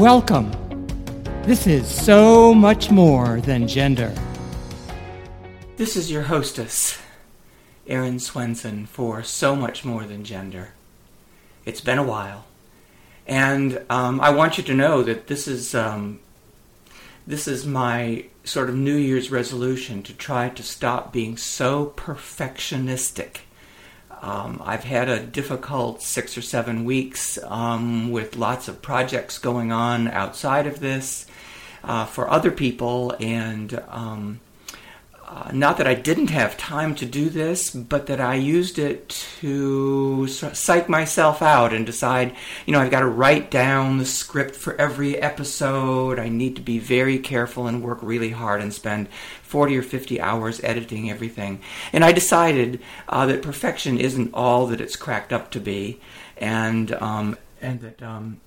Welcome. This is so much more than gender. This is your hostess, Erin Swenson, for So Much More Than Gender. It's been a while. And um, I want you to know that this is um, this is my sort of New Year's resolution to try to stop being so perfectionistic. Um, I've had a difficult six or seven weeks um, with lots of projects going on outside of this uh, for other people, and um, uh, not that I didn't have time to do this, but that I used it to psych myself out and decide, you know, I've got to write down the script for every episode. I need to be very careful and work really hard and spend 40 or 50 hours editing everything. And I decided uh, that perfection isn't all that it's cracked up to be, and um, and that um,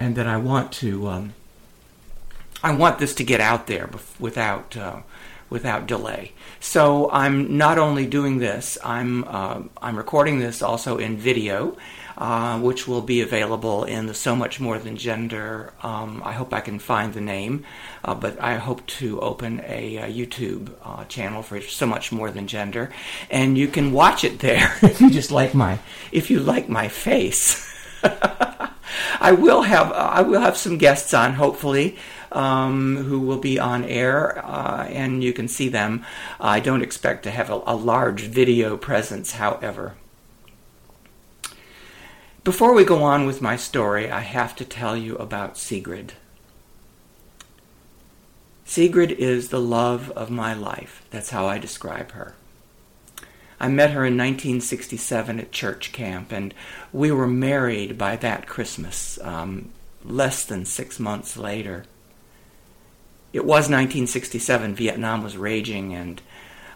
and that I want to um, I want this to get out there without. Uh, without delay. So I'm not only doing this, I'm uh, I'm recording this also in video, uh, which will be available in the So Much More Than Gender. Um, I hope I can find the name, uh, but I hope to open a, a YouTube uh, channel for So Much More Than Gender, and you can watch it there if you just like my if you like my face. I will have I will have some guests on hopefully um, who will be on air, uh, and you can see them. I don't expect to have a, a large video presence, however. Before we go on with my story, I have to tell you about Sigrid. Sigrid is the love of my life. That's how I describe her. I met her in 1967 at church camp, and we were married by that Christmas, um, less than six months later. It was 1967. Vietnam was raging, and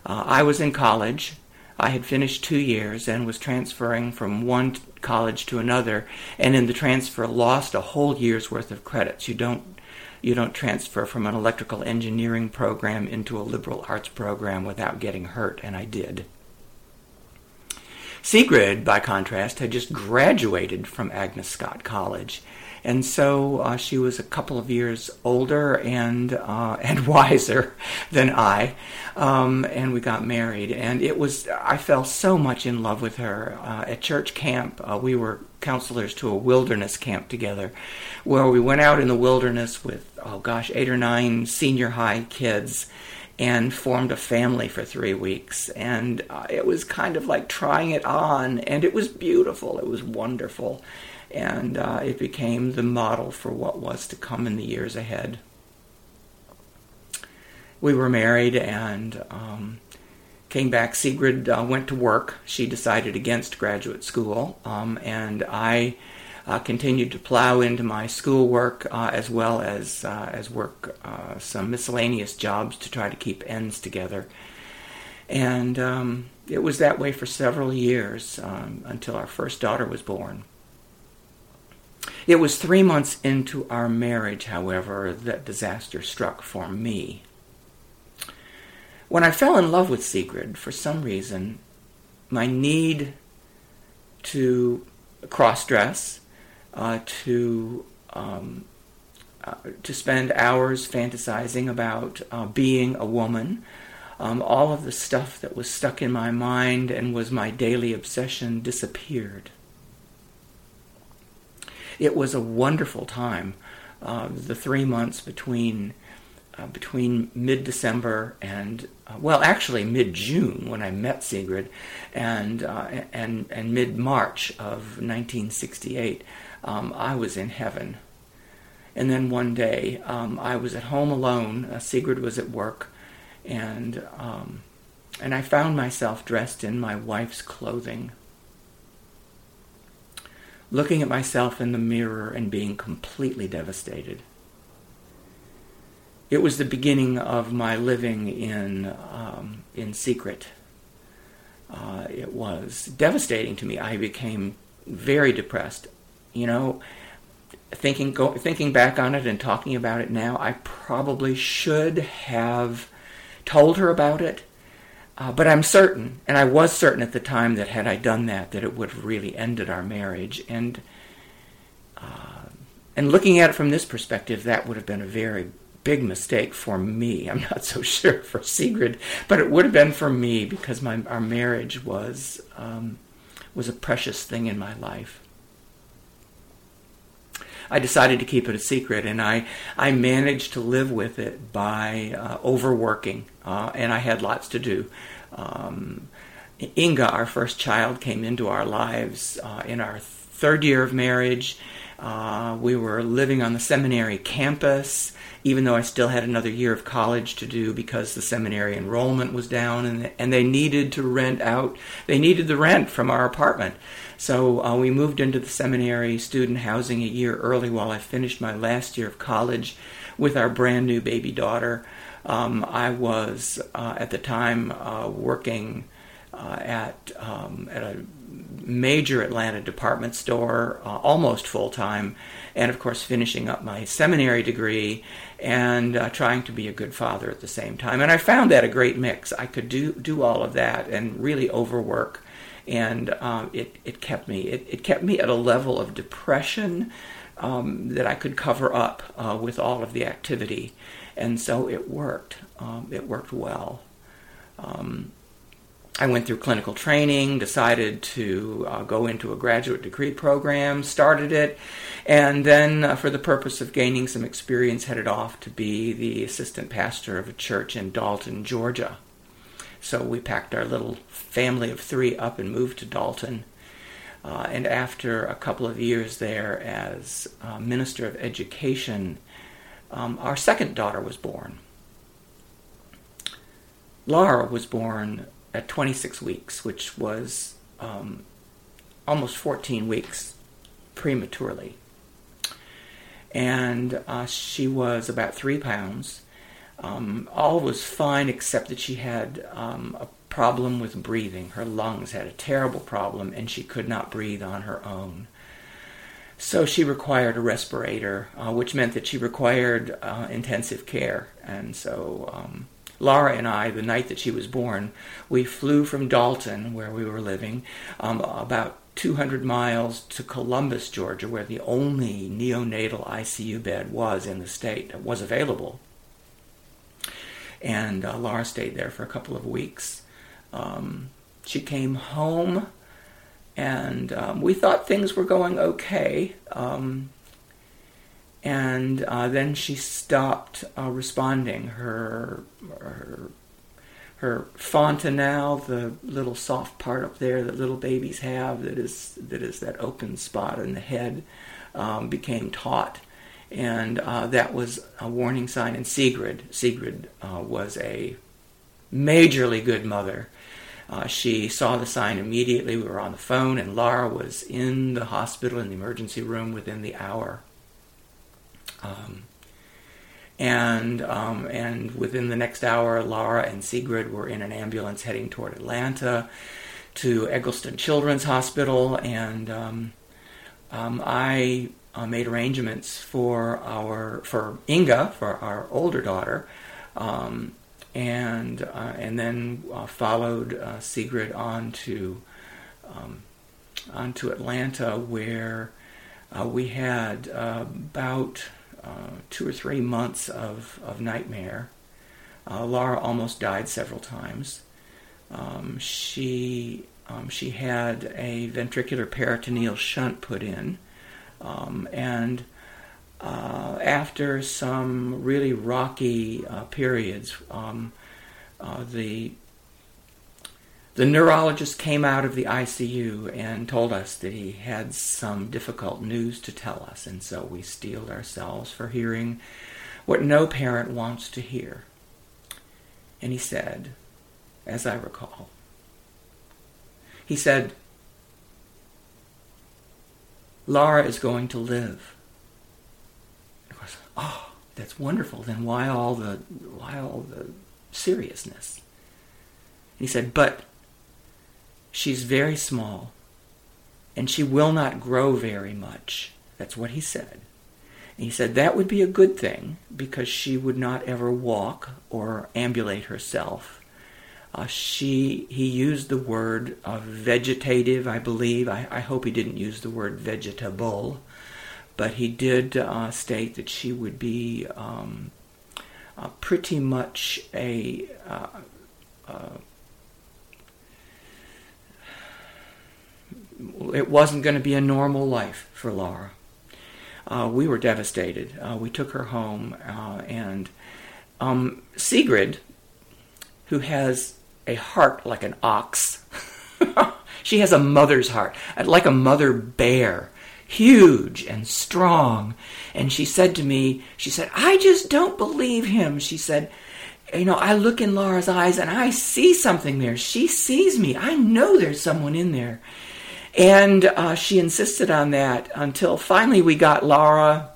uh, I was in college. I had finished two years and was transferring from one college to another, and in the transfer lost a whole year's worth of credits. You don't you don't transfer from an electrical engineering program into a liberal arts program without getting hurt, and I did. Sigrid, by contrast, had just graduated from Agnes Scott College and so uh, she was a couple of years older and uh, and wiser than I, um, and we got married. And it was I fell so much in love with her uh, at church camp. Uh, we were counselors to a wilderness camp together, where we went out in the wilderness with oh gosh eight or nine senior high kids and formed a family for three weeks. And uh, it was kind of like trying it on, and it was beautiful. It was wonderful and uh, it became the model for what was to come in the years ahead. We were married and um, came back. Sigrid uh, went to work. She decided against graduate school, um, and I uh, continued to plow into my schoolwork uh, as well as uh, as work uh, some miscellaneous jobs to try to keep ends together. And um, it was that way for several years um, until our first daughter was born. It was three months into our marriage, however, that disaster struck for me. When I fell in love with Sigrid, for some reason, my need to cross dress, uh, to um, uh, to spend hours fantasizing about uh, being a woman, um, all of the stuff that was stuck in my mind and was my daily obsession disappeared it was a wonderful time. Uh, the three months between uh, between mid December and uh, well, actually mid June when I met Sigrid, and uh, and and mid March of 1968, um, I was in heaven. And then one day, um, I was at home alone. Uh, Sigrid was at work, and um, and I found myself dressed in my wife's clothing looking at myself in the mirror and being completely devastated. It was the beginning of my living in um, in secret. Uh, it was devastating to me. I became very depressed. You know, thinking go, thinking back on it and talking about it now, I probably should have told her about it uh, but I'm certain, and I was certain at the time that had I done that, that it would have really ended our marriage. And uh, and looking at it from this perspective, that would have been a very big mistake for me. I'm not so sure for Sigrid, but it would have been for me because my our marriage was um, was a precious thing in my life. I decided to keep it a secret, and I I managed to live with it by uh, overworking, uh, and I had lots to do. Um, Inga, our first child, came into our lives uh, in our third year of marriage. Uh, we were living on the seminary campus, even though I still had another year of college to do because the seminary enrollment was down and, and they needed to rent out, they needed the rent from our apartment. So uh, we moved into the seminary student housing a year early while I finished my last year of college with our brand new baby daughter. Um, I was uh, at the time uh, working uh, at um, at a major Atlanta department store, uh, almost full time, and of course finishing up my seminary degree and uh, trying to be a good father at the same time. And I found that a great mix. I could do do all of that and really overwork, and um, it it kept me it, it kept me at a level of depression um, that I could cover up uh, with all of the activity, and so it worked. Um, it worked well. Um, I went through clinical training, decided to uh, go into a graduate degree program, started it, and then, uh, for the purpose of gaining some experience, headed off to be the assistant pastor of a church in Dalton, Georgia. So we packed our little family of three up and moved to Dalton. Uh, and after a couple of years there as uh, minister of education, um, our second daughter was born. Laura was born at 26 weeks, which was um, almost 14 weeks prematurely. And uh, she was about three pounds. Um, all was fine except that she had um, a problem with breathing. Her lungs had a terrible problem and she could not breathe on her own. So she required a respirator, uh, which meant that she required uh, intensive care. And so um, Laura and I, the night that she was born, we flew from Dalton, where we were living, um, about 200 miles to Columbus, Georgia, where the only neonatal ICU bed was in the state that was available. And uh, Laura stayed there for a couple of weeks. Um, she came home, and um, we thought things were going okay. Um, and uh, then she stopped uh, responding. Her, her her fontanelle, the little soft part up there that little babies have, that is that is that open spot in the head, um, became taut, and uh, that was a warning sign. And Sigrid, Sigrid uh, was a majorly good mother. Uh, she saw the sign immediately. We were on the phone, and Laura was in the hospital in the emergency room within the hour. Um, and um, and within the next hour, Laura and Sigrid were in an ambulance heading toward Atlanta to Egleston Children's Hospital, and um, um I uh, made arrangements for our for Inga, for our older daughter, um, and uh, and then uh, followed uh, Sigrid on to um, on to Atlanta, where uh, we had uh, about uh, two or three months of, of nightmare. Uh, Laura almost died several times. Um, she um, she had a ventricular peritoneal shunt put in, um, and uh, after some really rocky uh, periods, um, uh, the the neurologist came out of the ICU and told us that he had some difficult news to tell us, and so we steeled ourselves for hearing what no parent wants to hear. And he said, as I recall, he said, Laura is going to live. Of course, oh, that's wonderful. Then why all the why all the seriousness? And he said, but She's very small, and she will not grow very much. That's what he said. And he said that would be a good thing because she would not ever walk or ambulate herself. Uh, she he used the word uh, vegetative, I believe. I, I hope he didn't use the word vegetable, but he did uh, state that she would be um, uh, pretty much a uh, uh, it wasn't going to be a normal life for Laura. Uh, we were devastated. Uh, we took her home, uh, and um, Sigrid, who has a heart like an ox, she has a mother's heart, like a mother bear, huge and strong. And she said to me, she said, I just don't believe him. She said, you know, I look in Laura's eyes and I see something there. She sees me. I know there's someone in there. And uh, she insisted on that until finally we got Laura.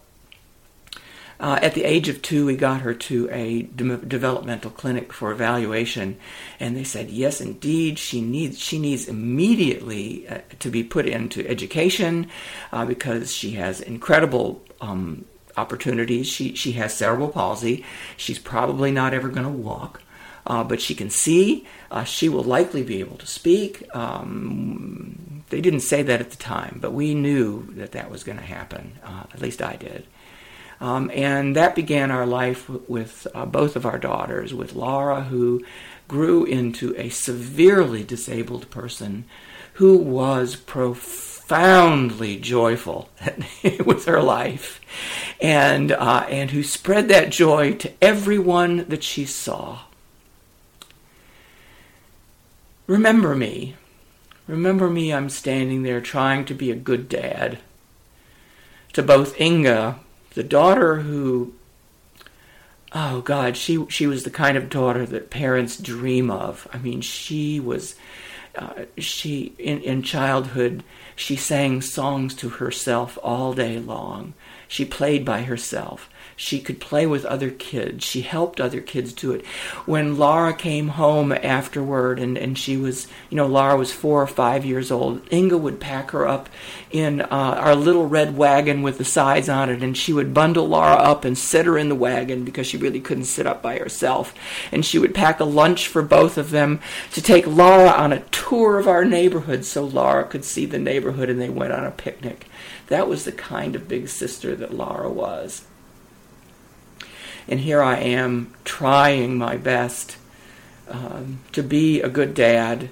Uh, at the age of two, we got her to a de- developmental clinic for evaluation, and they said, "Yes, indeed, she needs she needs immediately uh, to be put into education uh, because she has incredible um, opportunities. She she has cerebral palsy. She's probably not ever going to walk." Uh, but she can see. Uh, she will likely be able to speak. Um, they didn't say that at the time, but we knew that that was going to happen. Uh, at least I did. Um, and that began our life with uh, both of our daughters, with Laura, who grew into a severely disabled person who was profoundly joyful with her life and, uh, and who spread that joy to everyone that she saw. Remember me. Remember me, I'm standing there trying to be a good dad. To both Inga, the daughter who oh god she she was the kind of daughter that parents dream of. I mean she was uh, she in in childhood she sang songs to herself all day long. She played by herself she could play with other kids. She helped other kids do it. When Laura came home afterward and, and she was, you know, Laura was four or five years old, Inga would pack her up in uh, our little red wagon with the sides on it and she would bundle Laura up and sit her in the wagon because she really couldn't sit up by herself. And she would pack a lunch for both of them to take Laura on a tour of our neighborhood so Laura could see the neighborhood and they went on a picnic. That was the kind of big sister that Laura was. And here I am trying my best um, to be a good dad,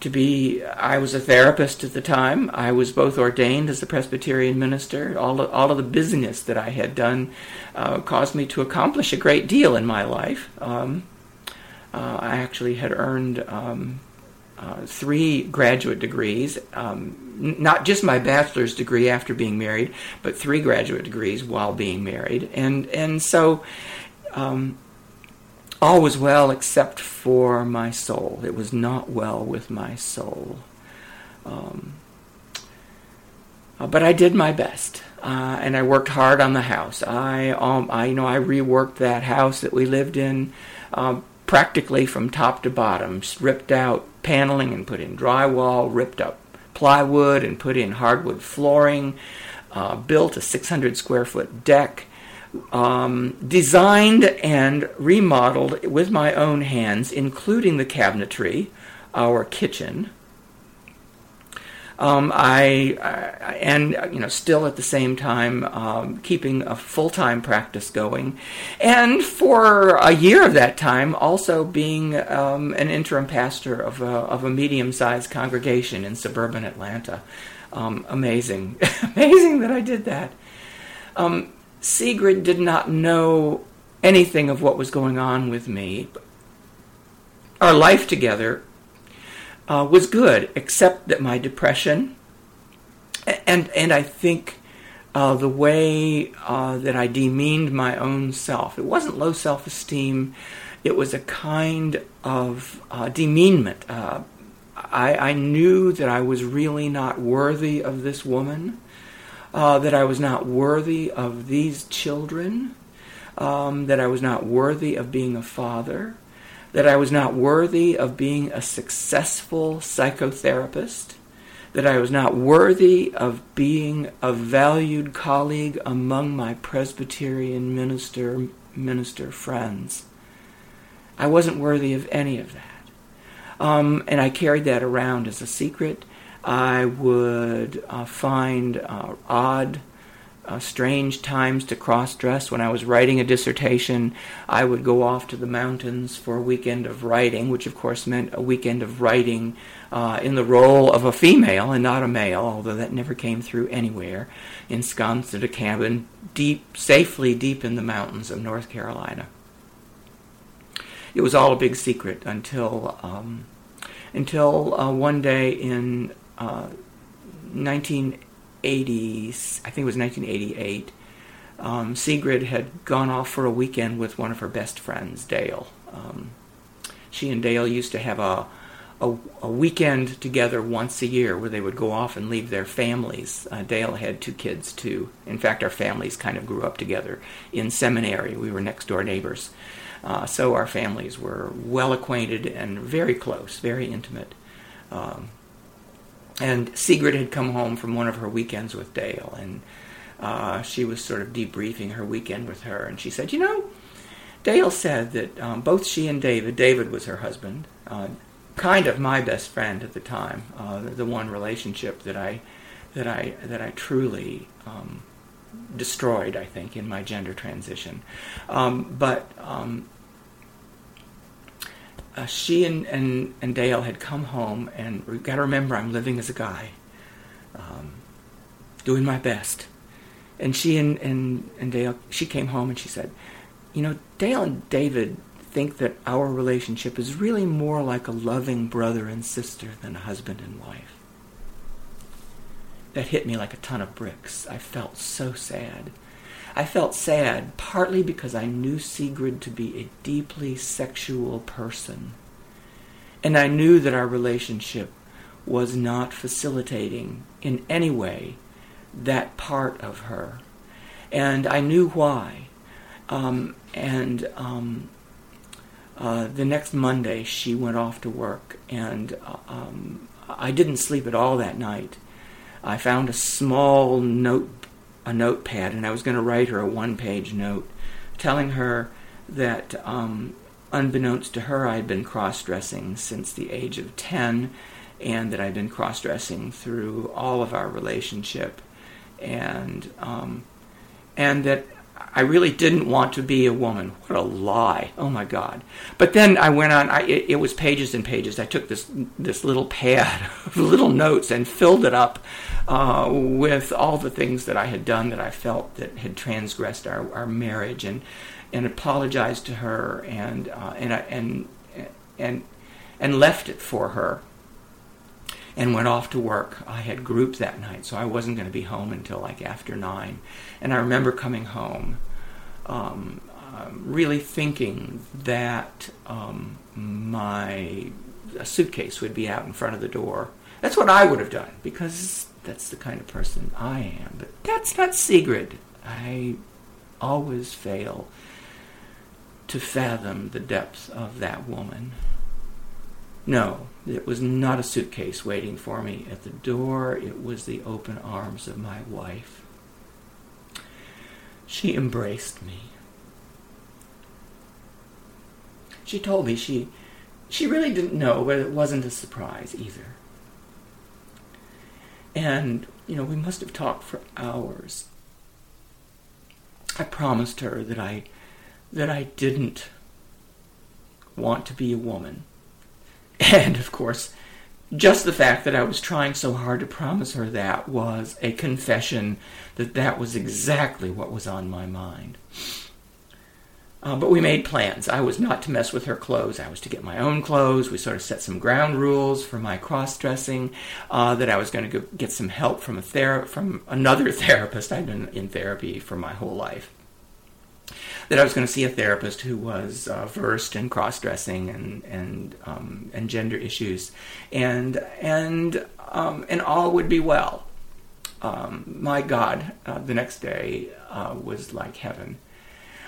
to be, I was a therapist at the time. I was both ordained as a Presbyterian minister. All of, all of the busyness that I had done uh, caused me to accomplish a great deal in my life. Um, uh, I actually had earned um, uh, three graduate degrees, um, n- not just my bachelor's degree after being married, but three graduate degrees while being married, and and so um, all was well except for my soul. It was not well with my soul. Um, uh, but I did my best, uh, and I worked hard on the house. I, um, I, you know, I reworked that house that we lived in uh, practically from top to bottom, ripped out paneling and put in drywall, ripped up plywood and put in hardwood flooring, uh, built a 600 square foot deck, um, designed and remodeled with my own hands, including the cabinetry, our kitchen, um, I, I, and you know still at the same time um, keeping a full time practice going, and for a year of that time also being um, an interim pastor of a, of a medium sized congregation in suburban Atlanta. Um, amazing, amazing that I did that. Um, Sigrid did not know anything of what was going on with me. Our life together uh, was good, except that my depression and and I think uh, the way uh, that I demeaned my own self. It wasn't low self esteem. It was a kind of uh, demeanment. Uh, I, I, knew that I was really not worthy of this woman, uh, that I was not worthy of these children, um, that I was not worthy of being a father, that I was not worthy of being a successful psychotherapist, that I was not worthy of being a valued colleague among my Presbyterian minister minister friends. I wasn't worthy of any of that. Um, and I carried that around as a secret. I would uh, find uh, odd uh, strange times to cross dress. When I was writing a dissertation, I would go off to the mountains for a weekend of writing, which of course meant a weekend of writing uh, in the role of a female and not a male, although that never came through anywhere, ensconced in a cabin deep, safely deep in the mountains of North Carolina. It was all a big secret until um, until uh, one day in uh, 19 80s, I think it was 1988, um, Sigrid had gone off for a weekend with one of her best friends, Dale. Um, she and Dale used to have a, a, a, weekend together once a year where they would go off and leave their families. Uh, Dale had two kids too. In fact, our families kind of grew up together in seminary. We were next door neighbors. Uh, so our families were well acquainted and very close, very intimate. Um, and Sigrid had come home from one of her weekends with Dale, and uh, she was sort of debriefing her weekend with her, and she said, "You know, Dale said that um, both she and David, David was her husband, uh, kind of my best friend at the time, uh, the, the, one relationship that I that I that I truly um, destroyed, I think, in my gender transition. Um, but um, uh, she and, and, and Dale had come home, and we've got to remember I'm living as a guy, um, doing my best. And she and, and, and Dale, she came home and she said, You know, Dale and David think that our relationship is really more like a loving brother and sister than a husband and wife. That hit me like a ton of bricks. I felt so sad. I felt sad, partly because I knew Sigrid to be a deeply sexual person. And I knew that our relationship was not facilitating in any way that part of her. And I knew why. Um, and um, uh, the next Monday, she went off to work, and uh, um, I didn't sleep at all that night. I found a small note a notepad, and I was going to write her a one page note telling her that, um, unbeknownst to her, I had been cross dressing since the age of 10, and that I'd been cross dressing through all of our relationship, and, um, and that I really didn't want to be a woman. What a lie! Oh my God! But then I went on. I, it, it, was pages and pages. I took this this little pad of little notes and filled it up uh, with all the things that I had done that I felt that had transgressed our, our marriage, and and apologized to her, and uh, and and and and left it for her and went off to work. I had group that night, so I wasn't going to be home until like after nine. And I remember coming home, um, uh, really thinking that um, my suitcase would be out in front of the door. That's what I would have done because that's the kind of person I am. But that's not Sigrid. I always fail to fathom the depth of that woman. No, it was not a suitcase waiting for me at the door. It was the open arms of my wife. She embraced me. She told me she she really didn't know, but it wasn't a surprise either. And, you know, we must have talked for hours. I promised her that I that I didn't want to be a woman and of course, just the fact that I was trying so hard to promise her that was a confession that that was exactly what was on my mind. Uh, but we made plans. I was not to mess with her clothes. I was to get my own clothes. We sort of set some ground rules for my cross dressing. Uh, that I was going to get some help from a ther- from another therapist. I'd been in therapy for my whole life that I was going to see a therapist who was uh, versed in cross dressing and and um, and gender issues, and and um, and all would be well. Um, my God, uh, the next day uh, was like heaven.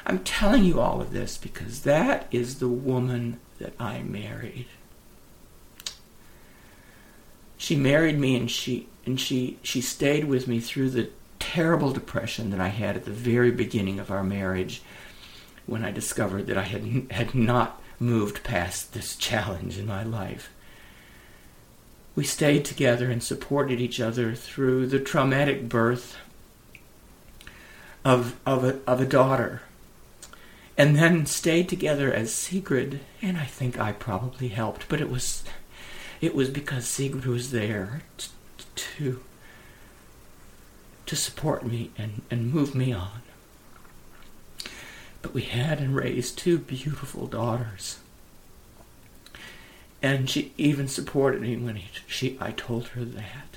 I'm telling you all of this because that is the woman that I married. She married me, and she and she she stayed with me through the terrible depression that I had at the very beginning of our marriage when I discovered that I had, had not moved past this challenge in my life. We stayed together and supported each other through the traumatic birth of, of, a, of a daughter and then stayed together as Sigrid, and I think I probably helped, but it was it was because Sigrid was there t- to to support me and, and move me on. But we had and raised two beautiful daughters. And she even supported me when he, she I told her that.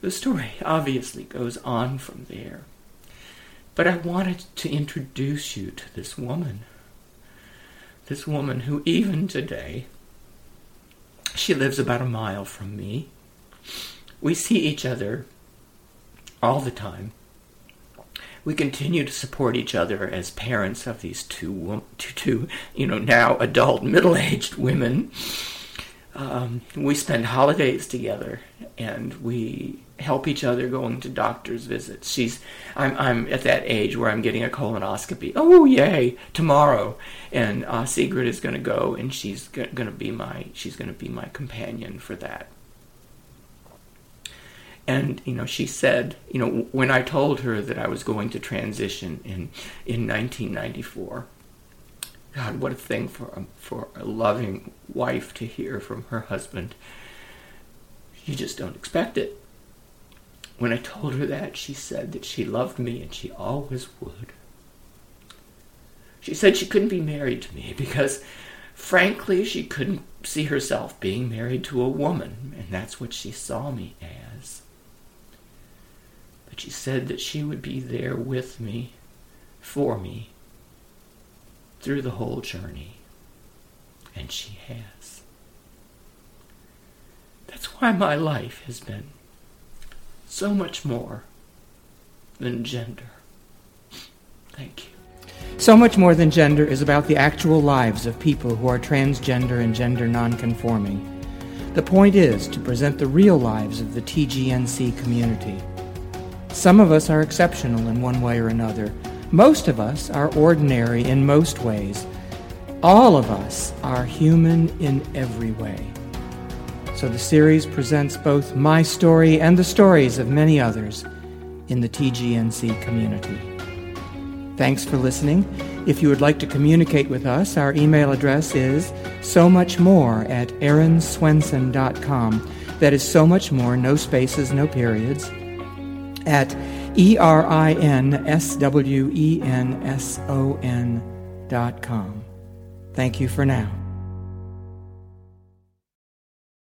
The story obviously goes on from there. But I wanted to introduce you to this woman. This woman who, even today, she lives about a mile from me. We see each other all the time. We continue to support each other as parents of these two, two, two you know, now adult middle-aged women. Um, we spend holidays together, and we help each other going to doctor's visits. She's I'm I'm at that age where I'm getting a colonoscopy. Oh yay! Tomorrow, and uh, Sigrid is going to go, and she's going to be my she's going to be my companion for that. And you know, she said, you know, when I told her that I was going to transition in in 1994. God, what a thing for a, for a loving wife to hear from her husband. You just don't expect it. When I told her that, she said that she loved me and she always would. She said she couldn't be married to me because, frankly, she couldn't see herself being married to a woman, and that's what she saw me as. But she said that she would be there with me, for me, through the whole journey. And she has. That's why my life has been so much more than gender. Thank you. So Much More Than Gender is about the actual lives of people who are transgender and gender nonconforming. The point is to present the real lives of the TGNC community. Some of us are exceptional in one way or another. Most of us are ordinary in most ways. All of us are human in every way so the series presents both my story and the stories of many others in the TGNC community. Thanks for listening. If you would like to communicate with us, our email address is so much more at erinswenson.com. That is so much more, no spaces, no periods, at E R I N S W E N S O N dot com. Thank you for now.